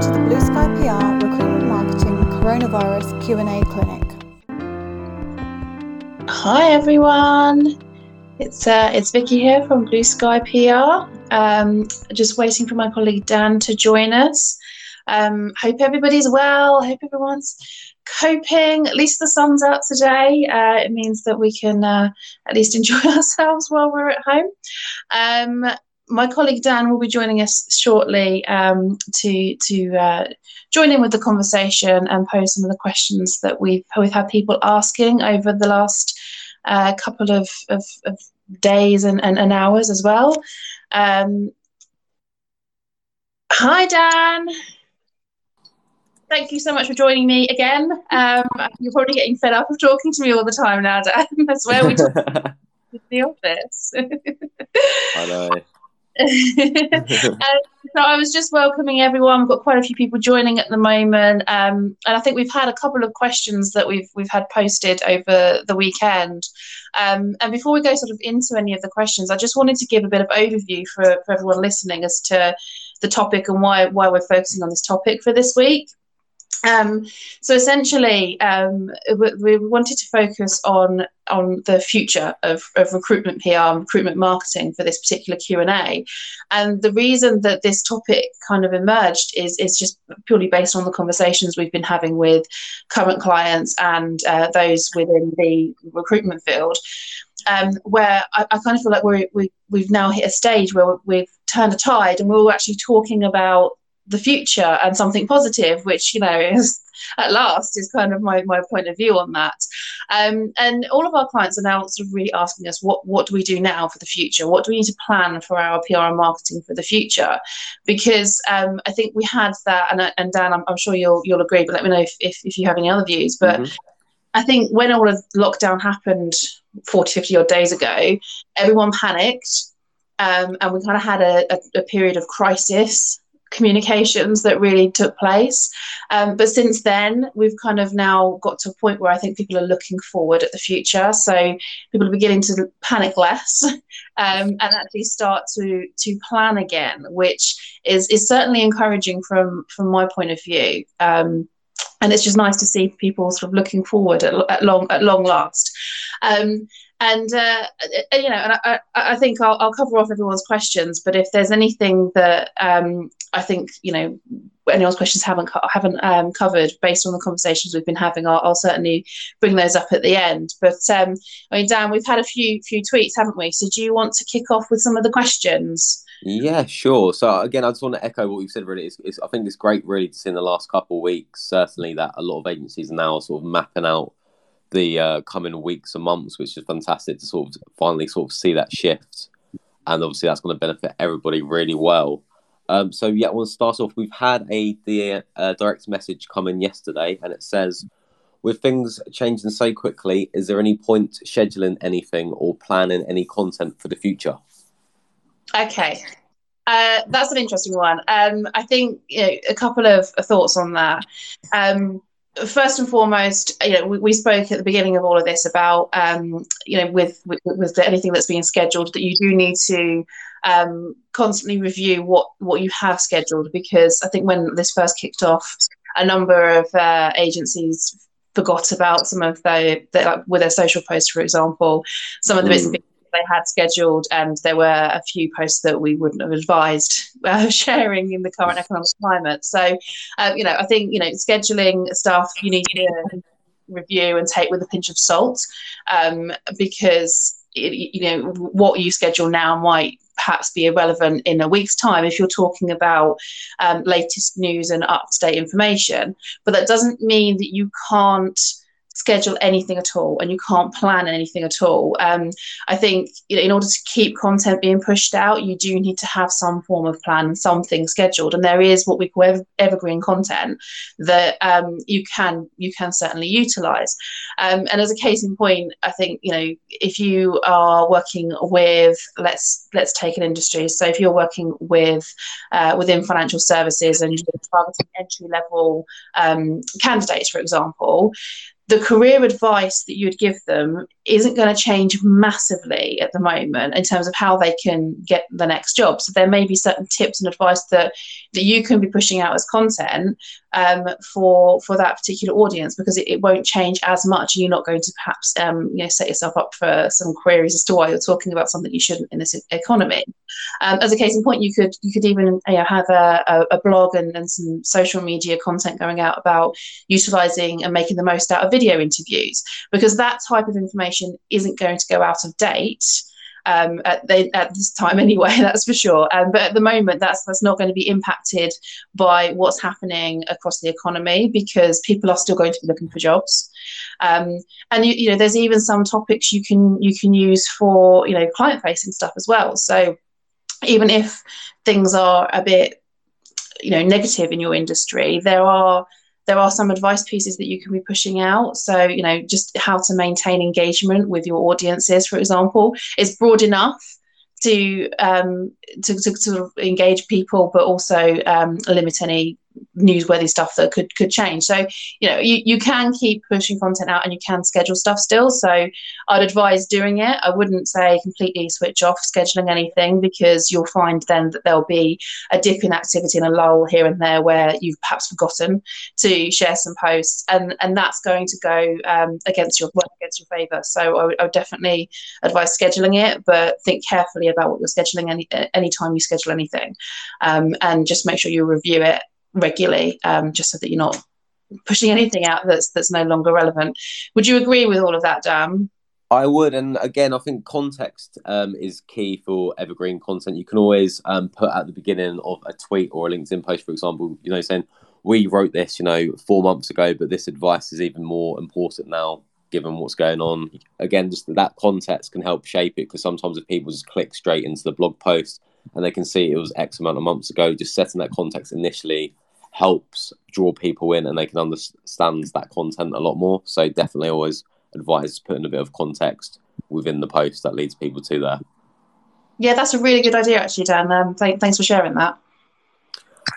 to the Blue Sky PR Recruitment Marketing Coronavirus Q&A Clinic. Hi everyone, it's uh, it's Vicky here from Blue Sky PR. Um, just waiting for my colleague Dan to join us. Um, hope everybody's well. Hope everyone's coping. At least the sun's out today. Uh, it means that we can uh, at least enjoy ourselves while we're at home. Um, my colleague Dan will be joining us shortly um, to to uh, join in with the conversation and pose some of the questions that we've we've had people asking over the last uh, couple of, of, of days and, and, and, hours as well. Um, hi, Dan. Thank you so much for joining me again. Um, you're probably getting fed up of talking to me all the time now, Dan. That's where we talk in the office. I know. Uh, so I was just welcoming everyone. We've got quite a few people joining at the moment, um, and I think we've had a couple of questions that we've we've had posted over the weekend. Um, and before we go sort of into any of the questions, I just wanted to give a bit of overview for, for everyone listening as to the topic and why why we're focusing on this topic for this week. Um, so essentially, um, we, we, wanted to focus on on the future of, of recruitment PR and recruitment marketing for this particular Q and A. And the reason that this topic kind of emerged is is just purely based on the conversations we've been having with current clients and uh, those within the recruitment field. Um, where I, I, kind of feel like we're, we, we've now hit a stage where we've turned a tide and we're all actually talking about the future and something positive, which you know is at last is kind of my, my point of view on that. Um, and all of our clients are now sort of really asking us what what do we do now for the future? What do we need to plan for our PR and marketing for the future? Because um, I think we had that, and, and Dan, I'm, I'm, sure you'll you'll agree, but let me know if, if, if you have any other views. But mm-hmm. I think when all of lockdown happened 40, 50 odd days ago, everyone panicked. Um, and we kind of had a, a, a, period of crisis communications that really took place. Um, but since then, we've kind of now got to a point where I think people are looking forward at the future. So people are beginning to panic less um, and actually start to to plan again, which is is certainly encouraging from from my point of view. Um, and it's just nice to see people sort of looking forward at, at long at long last. Um, and uh, uh, you know, and I, I think I'll, I'll, cover off everyone's questions. But if there's anything that um, I think you know anyone's questions haven't haven't um, covered based on the conversations we've been having, I'll, I'll certainly bring those up at the end. But um, I mean, Dan, we've had a few few tweets, haven't we? So do you want to kick off with some of the questions? Yeah, sure. So again, I just want to echo what you've said. Really, it's, it's, I think it's great, really, to see in the last couple of weeks, certainly that a lot of agencies are now sort of mapping out the uh, coming weeks and months, which is fantastic to sort of finally sort of see that shift. And obviously, that's going to benefit everybody really well. Um, so yeah, I want to start off. We've had a the uh, direct message come in yesterday, and it says, "With things changing so quickly, is there any point scheduling anything or planning any content for the future?" Okay, uh, that's an interesting one. Um, I think you know, a couple of thoughts on that. Um, first and foremost, you know, we, we, spoke at the beginning of all of this about, um, you know, with, with, with anything that's being scheduled, that you do need to um, constantly review what what you have scheduled because I think when this first kicked off, a number of uh, agencies forgot about some of the, the like with their social posts, for example, some of the they had scheduled, and there were a few posts that we wouldn't have advised uh, sharing in the current economic climate. So, uh, you know, I think you know scheduling stuff you need to review and take with a pinch of salt um, because it, you know what you schedule now might perhaps be irrelevant in a week's time if you're talking about um, latest news and up to date information. But that doesn't mean that you can't schedule anything at all and you can't plan anything at all. Um, I think you know, in order to keep content being pushed out, you do need to have some form of plan and something scheduled. And there is what we call ever, evergreen content that um, you can you can certainly utilize. Um, and as a case in point, I think you know if you are working with let's let's take an industry. So if you're working with uh, within financial services and you're targeting entry level um, candidates, for example the career advice that you would give them isn't going to change massively at the moment in terms of how they can get the next job. So there may be certain tips and advice that that you can be pushing out as content um, for for that particular audience because it, it, won't change as much. You're not going to perhaps um, you know set yourself up for some queries as to why you're talking about something you shouldn't in this economy. Um, as a case in point, you could you could even you know, have a, a, a blog and, and some social media content going out about utilizing and making the most out of video interviews because that type of information isn't going to go out of date um, at, they, at, this time anyway. That's for sure. Um, but at the moment, that's that's not going to be impacted by what's happening across the economy because people are still going to be looking for jobs. Um, and you, you know, there's even some topics you can you can use for you know client facing stuff as well. So even if things are a bit you know negative in your industry, there are there are some advice pieces that you can be pushing out. So, you know, just how to maintain engagement with your audiences, for example, is broad enough to um, to, to, sort of engage people, but also um, limit any newsworthy stuff that could could change. So you know you, you can keep pushing content out and you can schedule stuff still. So I'd advise doing it. I wouldn't say completely switch off scheduling anything because you'll find then that there'll be a dip in activity and a lull here and there where you've perhaps forgotten to share some posts and and that's going to go um, against your against your favour. So I would, would, definitely advise scheduling it, but think carefully about what you're scheduling any anytime you schedule anything, um, and just make sure you review it regularly, um, just so that you're not pushing anything out that's that's no longer relevant. Would you agree with all of that, Dan? I would, and again, I think context um, is key for evergreen content. You can always um, put at the beginning of a tweet or a LinkedIn post, for example, you know, saying we wrote this, you know, four months ago, but this advice is even more important now, given what's going on. Again, just that context can help shape it because sometimes if people just click straight into the blog post and they can see it was X amount of months ago, just setting that context initially helps draw people in and they can understand that content a lot more. So definitely always advise putting a bit of context within the post that leads people to there. Yeah, that's a really good idea, actually, Dan. Um, th- thanks for sharing that.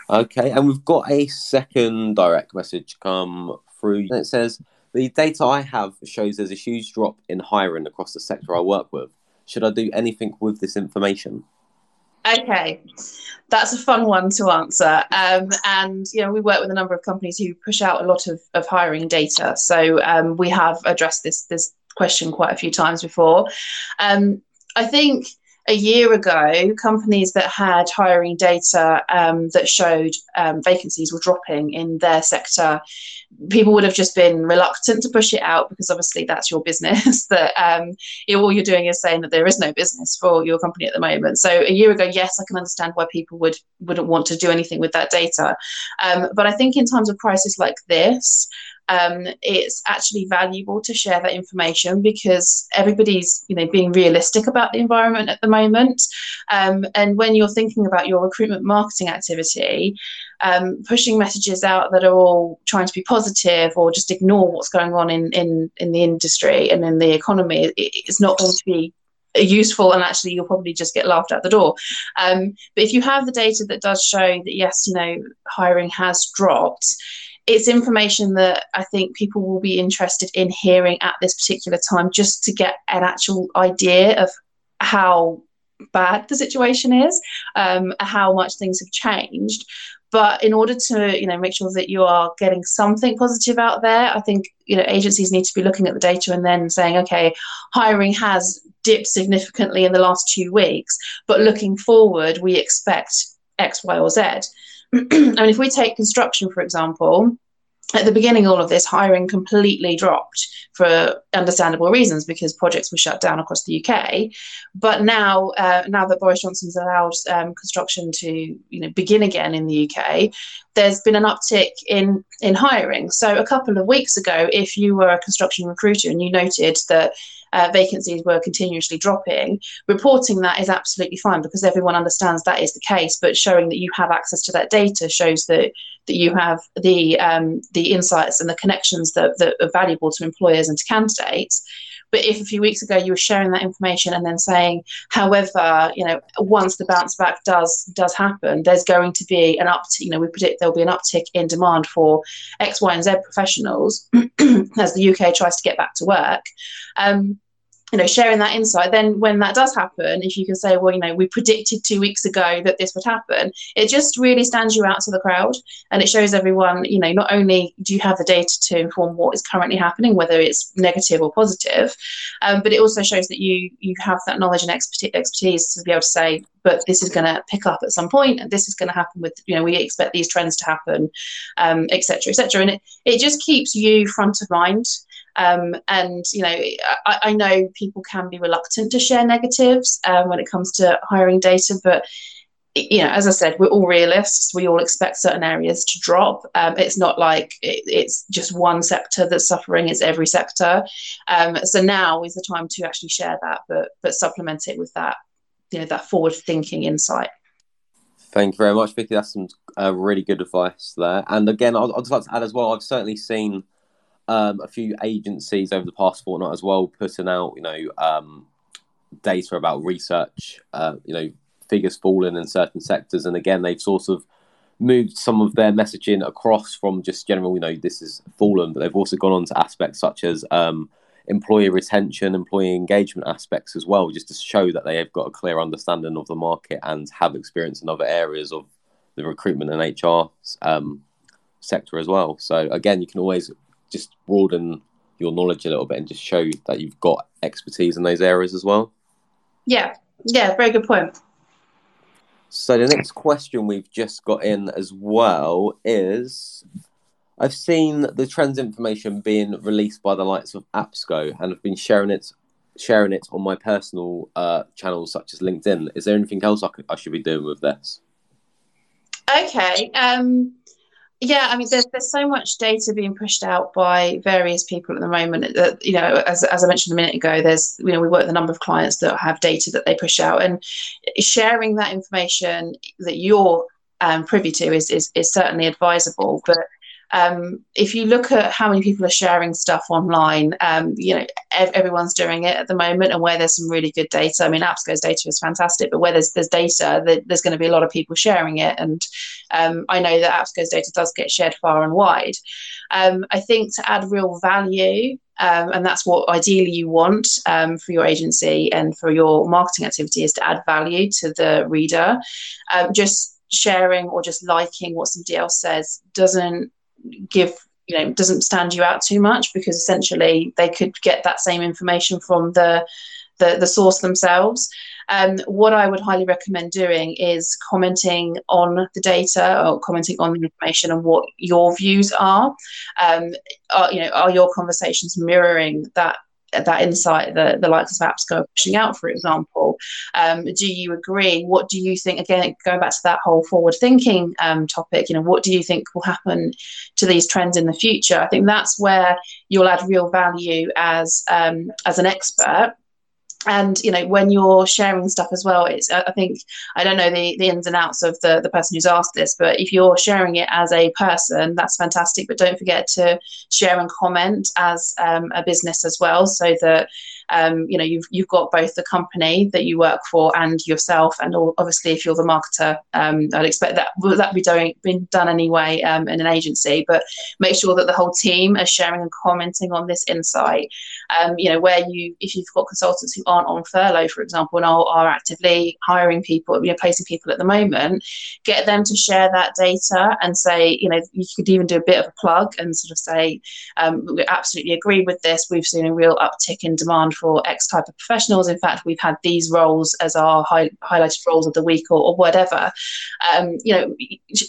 Okay, and we've got a second direct message come through. and It says the data I have shows there's a huge drop in hiring across the sector I work with. Should I do anything with this information? Okay, that's a fun one to answer. Um, and you know, we work with a number of companies who push out a lot of, of hiring data. So um, we have addressed this this question quite a few times before. Um, I think a year ago, companies that had hiring data um, that showed um, vacancies were dropping in their sector, people would have just been reluctant to push it out because obviously that's your business. that um, know, all you're doing is saying that there is no business for your company at the moment. So a year ago, yes, I can understand why people would wouldn't want to do anything with that data. Um, but I think in times of crisis like this, um, it's actually valuable to share that information because everybody's you know being realistic about the environment at the moment. Um, and when you're thinking about your recruitment marketing activity um, pushing messages out that are all trying to be positive or just ignore what's going on in in, in the industry and in the economy it, it's not going to be useful and actually you'll probably just get laughed out the door. Um, but if you have the data that does show that yes you know hiring has dropped it's information that I think people will be interested in hearing at this particular time just to get an actual idea of how bad the situation is, um, how much things have changed. But in order to, you know, make sure that you are getting something positive out there, I think you know agencies need to be looking at the data and then saying, okay, hiring has dipped significantly in the last two weeks, but looking forward, we expect X, Y, or Z. I mean, if we take construction, for example, at the beginning all of this, hiring completely dropped for understandable reasons because projects were shut down across the UK. But now, uh, now that Boris Johnson's allowed um, construction to, you know, begin again in the UK, there's been an uptick in in hiring. So a couple of weeks ago, if you were a construction recruiter and you noted that uh, vacancies were continuously dropping, reporting that is absolutely fine because everyone understands that is the case. But showing that you have access to that data shows that that you have the um, the insights and the connections that, that are valuable to employers and to candidates. But if a few weeks ago you were sharing that information and then saying, however, you know, once the bounce back does does happen, there's going to be an uptick. You know, we predict there'll be an uptick in demand for X, Y, and Z professionals as the UK tries to get back to work. Um, you know sharing that insight then when that does happen if you can say well you know we predicted two weeks ago that this would happen it just really stands you out to the crowd. And it shows everyone you know not only do you have the data to inform what is currently happening whether it's negative or positive um, but it also shows that you you have that knowledge and expertise to be able to say but this is going to pick up at some point and this is going to happen with you know we expect these trends to happen um, etc et and it, it just keeps you front of mind um, and you know, I, I, know people can be reluctant to share negatives um, when it comes to hiring data, but you know, as I said, we're all realists. We all expect certain areas to drop. Um, it's not like it, it's just one sector that's suffering; it's every sector. Um, so now is the time to actually share that, but but supplement it with that, you know, that forward-thinking insight. Thank you very much, Vicky. That's some uh, really good advice there. And again, I'd, I'd just like to add as well. I've certainly seen um, a few agencies over the past fortnight as well putting out, you know, um, data about research, uh, you know, figures falling in certain sectors, and again, they've sort of moved some of their messaging across from just general, you know, this is fallen, but they've also gone on to aspects such as um, employee retention, employee engagement aspects as well, just to show that they have got a clear understanding of the market and have experience in other areas of the recruitment and HR um, sector as well. So again, you can always just broaden your knowledge a little bit and just show that you've got expertise in those areas as well. Yeah, yeah, very good point. So the next question we've just got in as well is I've seen the trends information being released by the likes of APSCO and I've been sharing it sharing it on my personal uh, channels such as LinkedIn. Is there anything else I, could, I should be doing with this? Okay. Um, yeah, I mean, there's there's so much data being pushed out by various people at the moment that you know, as as I mentioned a minute ago, there's you know we work with a number of clients that have data that they push out, and sharing that information that you're um, privy to is, is is certainly advisable. But um, if you look at how many people are sharing stuff online, um, you know, ev- everyone's doing it at the moment, and where there's some really good data. I mean, APSCO's data is fantastic, but where there's there's data, there's going to be a lot of people sharing it, and um, I know that APSCO's data does get shared far and wide. Um, I think to add real value, um, and that's what ideally you want um, for your agency and for your marketing activity is to add value to the reader. Just sharing or just liking what somebody else says doesn't give you know doesn't stand you out too much because essentially they could get that same information from the the, the source themselves. Um, what I would highly recommend doing is commenting on the data or commenting on the information and what your views are. Um, are you know are your conversations mirroring that that insight that the likes of APSCO are pushing out, for example. Um, do you agree? What do you think? Again, going back to that whole forward thinking um, topic, you know, what do you think will happen to these trends in the future? I think that's where you'll add real value as um, as an expert and you know when you're sharing stuff as well it's i think i don't know the, the ins and outs of the, the person who's asked this but if you're sharing it as a person that's fantastic. But don't forget to share and comment as um, a business as well so that um, you know you've you've got both the company that you work for and yourself and all, obviously if you're the marketer um, I'd expect that that be doing been done anyway um, in an agency. But make sure that the whole team are sharing and commenting on this insight. Um, you know where you if you've got consultants who aren't on furlough for example and are, are actively hiring people you know placing people at the moment get them to share that data and say you know you could even do a bit of a plug and sort of say um, we absolutely agree with this. We've seen a real uptick in demand for X type of professionals. In fact, we've had these roles as our high, highlighted roles of the week or, or whatever. Um, you know,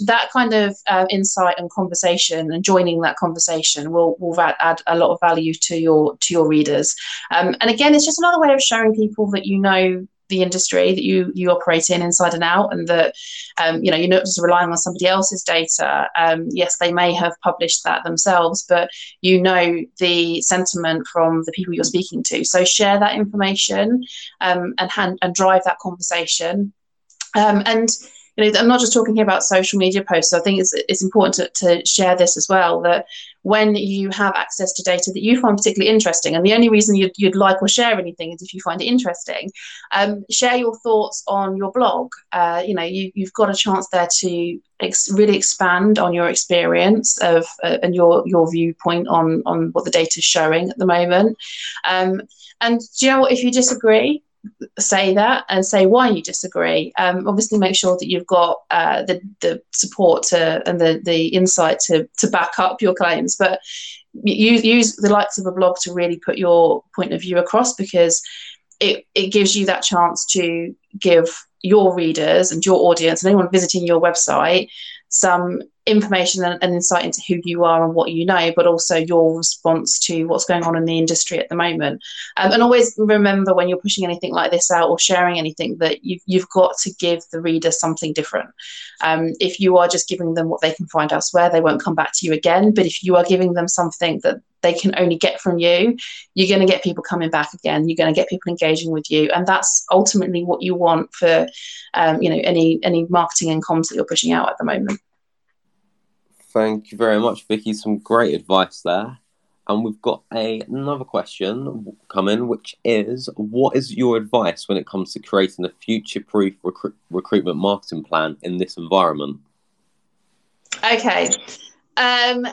that kind of uh, insight and conversation and joining that conversation will, will add a lot of value to your to your readers. Um, and again, it's just another way of showing people that you know the industry that you you operate in inside and out and that um, you know you're not just relying on somebody else's data um, yes they may have published that themselves but you know the sentiment from the people you're speaking to so share that information um, and hand, and drive that conversation um, and you know, I'm not just talking here about social media posts. So I think it's it's important to, to share this as well. That when you have access to data that you find particularly interesting, and the only reason you'd, you'd like or share anything is if you find it interesting, um, share your thoughts on your blog. Uh, you know, you, you've got a chance there to ex- really expand on your experience of uh, and your your viewpoint on on what the data is showing at the moment. Um, and do you know what? If you disagree, say that and say why you disagree. Um, obviously, make sure that you've got uh, the the support to and the the insight to to back up your claims. But use use the likes of a blog to really put your point of view across because it it gives you that chance to give your readers and your audience and anyone visiting your website some information and, and, insight into who you are and what you know, but also your response to what's going on in the industry at the moment. Um, and always remember when you're pushing anything like this out or sharing anything that you've, you've got to give the reader something different. Um, if you are just giving them what they can find elsewhere, they won't come back to you again. But if you are giving them something that they can only get from you, you're going to get people coming back again. You're going to get people engaging with you, and that's ultimately what you want for, um, you know, any any marketing and comms that you're pushing out at the moment. Thank you very much, Vicky. Some great advice there. And we've got a, another question coming, which is What is your advice when it comes to creating a future proof recru- recruitment marketing plan in this environment? Okay. Um,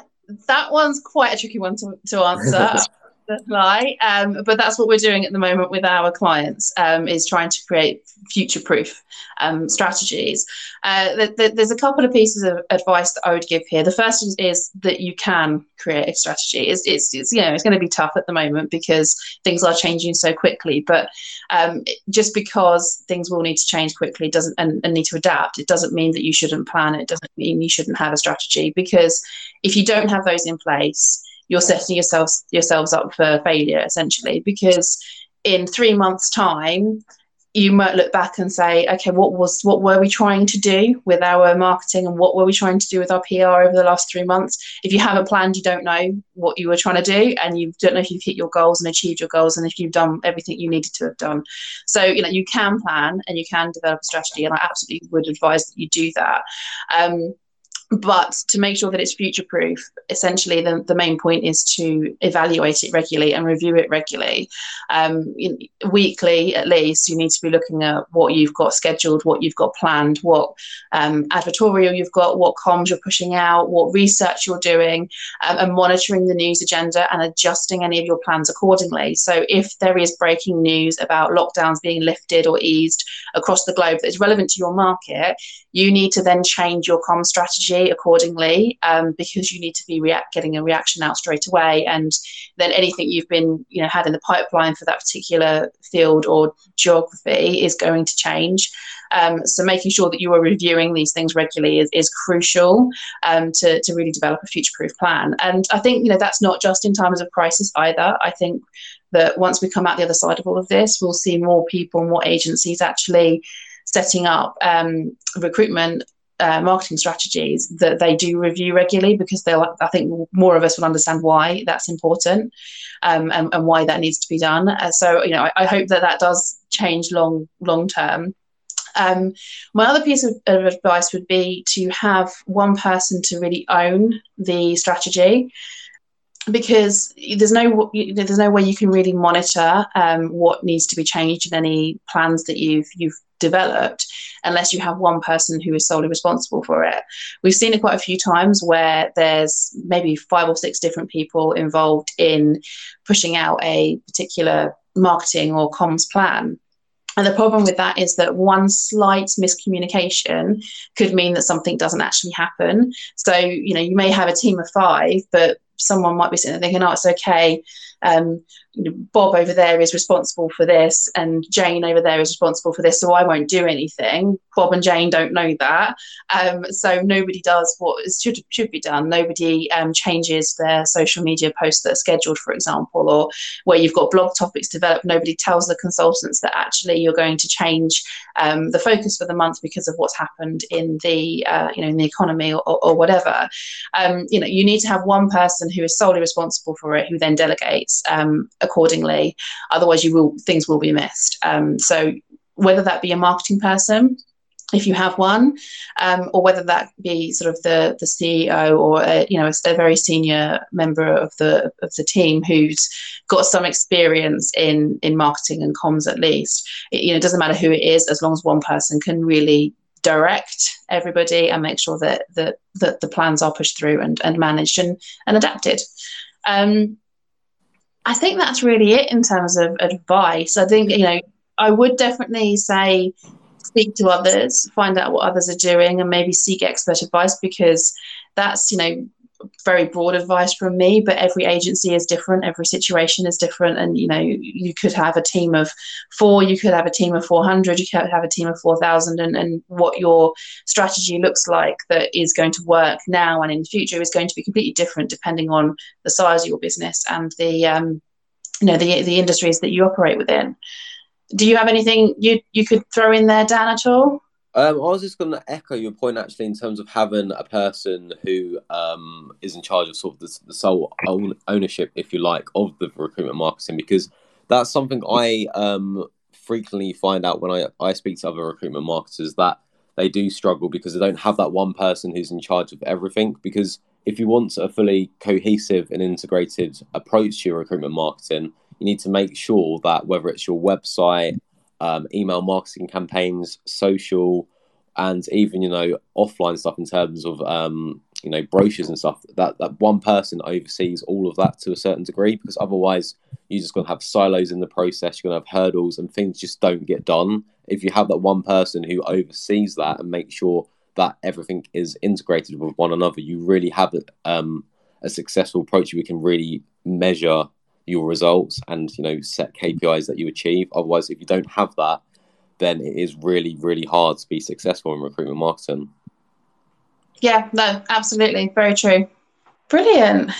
that one's quite a tricky one to, to answer. lie. Um, but that's what we're doing at the moment with our clients um, is trying to create future-proof um, strategies. Uh, th- th- there's a couple of pieces of advice that I would give here. The first is, is that you can create a strategy. It's, it's, it's, you know it's going to be tough at the moment because things are changing so quickly. But um, just because things will need to change quickly doesn't and, and need to adapt, it doesn't mean that you shouldn't plan. It doesn't mean you shouldn't have a strategy because if you don't have those in place you're setting yourselves yourselves up for failure essentially because in three months time you might look back and say okay what was what were we trying to do with our marketing and what were we trying to do with our pr over the last three months? If you haven't planned you don't know what you were trying to do and you don't know if you've hit your goals and achieved your goals and if you've done everything you needed to have done. So you know you can plan and you can develop a strategy and i absolutely would advise that you do that. Um, but to make sure that it's future proof essentially the, the main point is to evaluate it regularly and review it regularly. Um, in, weekly at least you need to be looking at what you've got scheduled what you've got planned what um, advertorial you've got what comms you're pushing out what research you're doing um, and monitoring the news agenda and adjusting any of your plans accordingly. So if there is breaking news about lockdowns being lifted or eased across the globe that is relevant to your market you need to then change your com strategy accordingly um, because you need to be react getting a reaction out straight away. And then anything you've been you know had in the pipeline for that particular field or geography is going to change. Um, so making sure that you are reviewing these things regularly is, is crucial um, to, to really develop a future proof plan. And i think you know that's not just in times of crisis either. I think that once we come out the other side of all of this we'll see more people and more agencies actually setting up um, recruitment uh, marketing strategies that they do review regularly because they'll I think more of us will understand why that's important um, and, and, why that needs to be done. Uh, so you know I, I, hope that that does change long long term. Um, my other piece of, of, advice would be to have one person to really own the strategy because there's no there's no way you can really monitor um, what needs to be changed in any plans that you've you've developed unless you have one person who is solely responsible for it. We've seen it quite a few times where there's maybe five or six different people involved in pushing out a particular marketing or comms plan. And the problem with that is that one slight miscommunication could mean that something doesn't actually happen. So, you know, you may have a team of five, but someone might be sitting there thinking, oh, it's okay. Um, you know, Bob over there is responsible for this, and Jane over there is responsible for this, so I won't do anything. Bob and Jane don't know that, um, so nobody does what should should be done. Nobody um, changes their social media posts that are scheduled, for example, or where you've got blog topics developed. Nobody tells the consultants that actually you're going to change um, the focus for the month because of what's happened in the uh, you know in the economy or, or whatever. Um, you know, you need to have one person who is solely responsible for it, who then delegates um, accordingly. Otherwise, you will things will be missed. Um, so whether that be a marketing person if you have one, um, or whether that be sort of the the CEO or a, you know a, a, very senior member of the of the team who's got some experience in in marketing and comms at least. It, you know, it doesn't matter who it is as long as one person can really direct everybody and make sure that that, that the plans are pushed through and, and managed and, and adapted. Um, I think that's really it in terms of advice. I think you know I would definitely say speak to others, find out what others are doing, and maybe seek expert advice because that's, you know, very broad advice from me but every agency is different every situation is different and you know you could have a team of four you could have a team of 400 you could have a team of 4000 and, and what your strategy looks like that is going to work now and in the future is going to be completely different depending on the size of your business and the um, you know the, the industries that you operate within do you have anything you you could throw in there, Dan, at all? Um, I was just going to echo your point actually in terms of having a person who um, is in charge of sort of the, the sole own, ownership, if you like, of the recruitment marketing because that's something I um, frequently find out when I, I speak to other recruitment marketers that they do struggle because they don't have that one person who's in charge of everything. Because if you want a fully cohesive and integrated approach to your recruitment marketing, you need to make sure that whether it's your website, um, email marketing campaigns, social, and even you know offline stuff in terms of um, you know brochures and stuff. That that one person oversees all of that to a certain degree because otherwise you're just going to have silos in the process you're going to have hurdles and things just don't get done. If you have that one person who oversees that and make sure that everything is integrated with one another you really have um, a successful approach we can really measure your results and you know set KPIs that you achieve. Otherwise, if you don't have that, then it is really really hard to be successful in recruitment marketing. Yeah, no, absolutely, very true. Brilliant.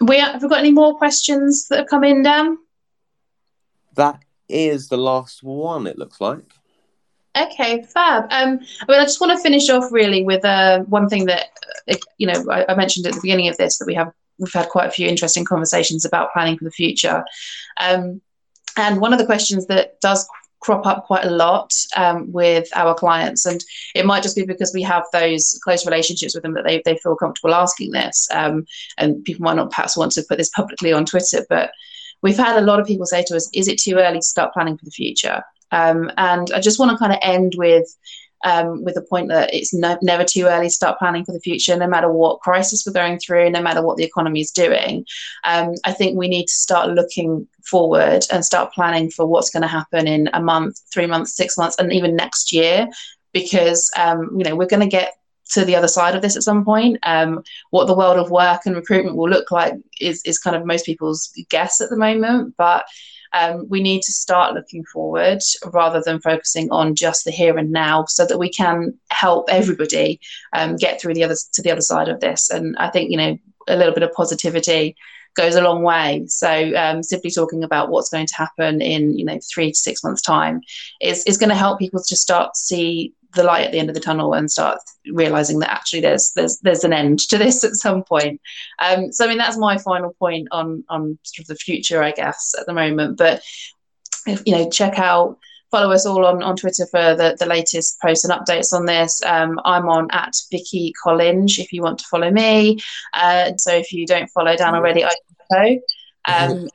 We have we got any more questions that have come in, Dan? That is the last one. It looks like. Okay, fab. Um, I mean, I just want to finish off really with uh, one thing that, uh, you know, I, I mentioned at the beginning of this that we have we've had quite a few interesting conversations about planning for the future. Um, and one of the questions that does crop up quite a lot um, with our clients, and it might just be because we have those close relationships with them that they, they feel comfortable asking this. Um, and people might not perhaps want to put this publicly on Twitter, but we've had a lot of people say to us, Is it too early to start planning for the future? Um, and I just want to kind of end with um, with the point that it's no, never too early to start planning for the future, no matter what crisis we're going through, no matter what the economy is doing. Um, I think we need to start looking forward and start planning for what's going to happen in a month, three months, six months, and even next year, because um, you know we're going to get to the other side of this at some point. Um, what the world of work and recruitment will look like is is kind of most people's guess at the moment, but um, we need to start looking forward rather than focusing on just the here and now so that we can help everybody um, get through the other to the other side of this. And i think you know a little bit of positivity goes a long way. So um, simply talking about what's going to happen in you know three to six months time is, is going to help people to start see the light at the end of the tunnel and start realizing that actually there's there's there's an end to this at some point. Um, so I mean that's my final point on on sort of the future, I guess, at the moment. But if, you know, check out follow us all on, on Twitter for the, the latest posts and updates on this. Um, I'm on at Vicky Collinge if you want to follow me. Uh, so if you don't follow Dan already, I do. Um,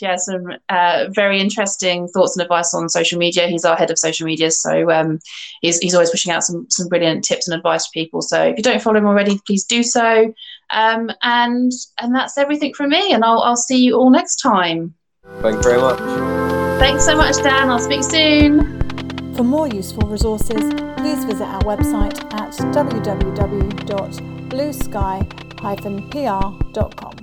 yeah, some uh, very interesting thoughts and advice on social media. He's our head of social media, so um, he's, he's always pushing out some, some brilliant tips and advice to people. So if you don't follow him already, please do so. Um, and and that's everything from me, and I'll, I'll see you all next time. Thank you very much. Thanks so much, Dan. I'll speak soon. For more useful resources, please visit our website at www.bluesky-pr.com.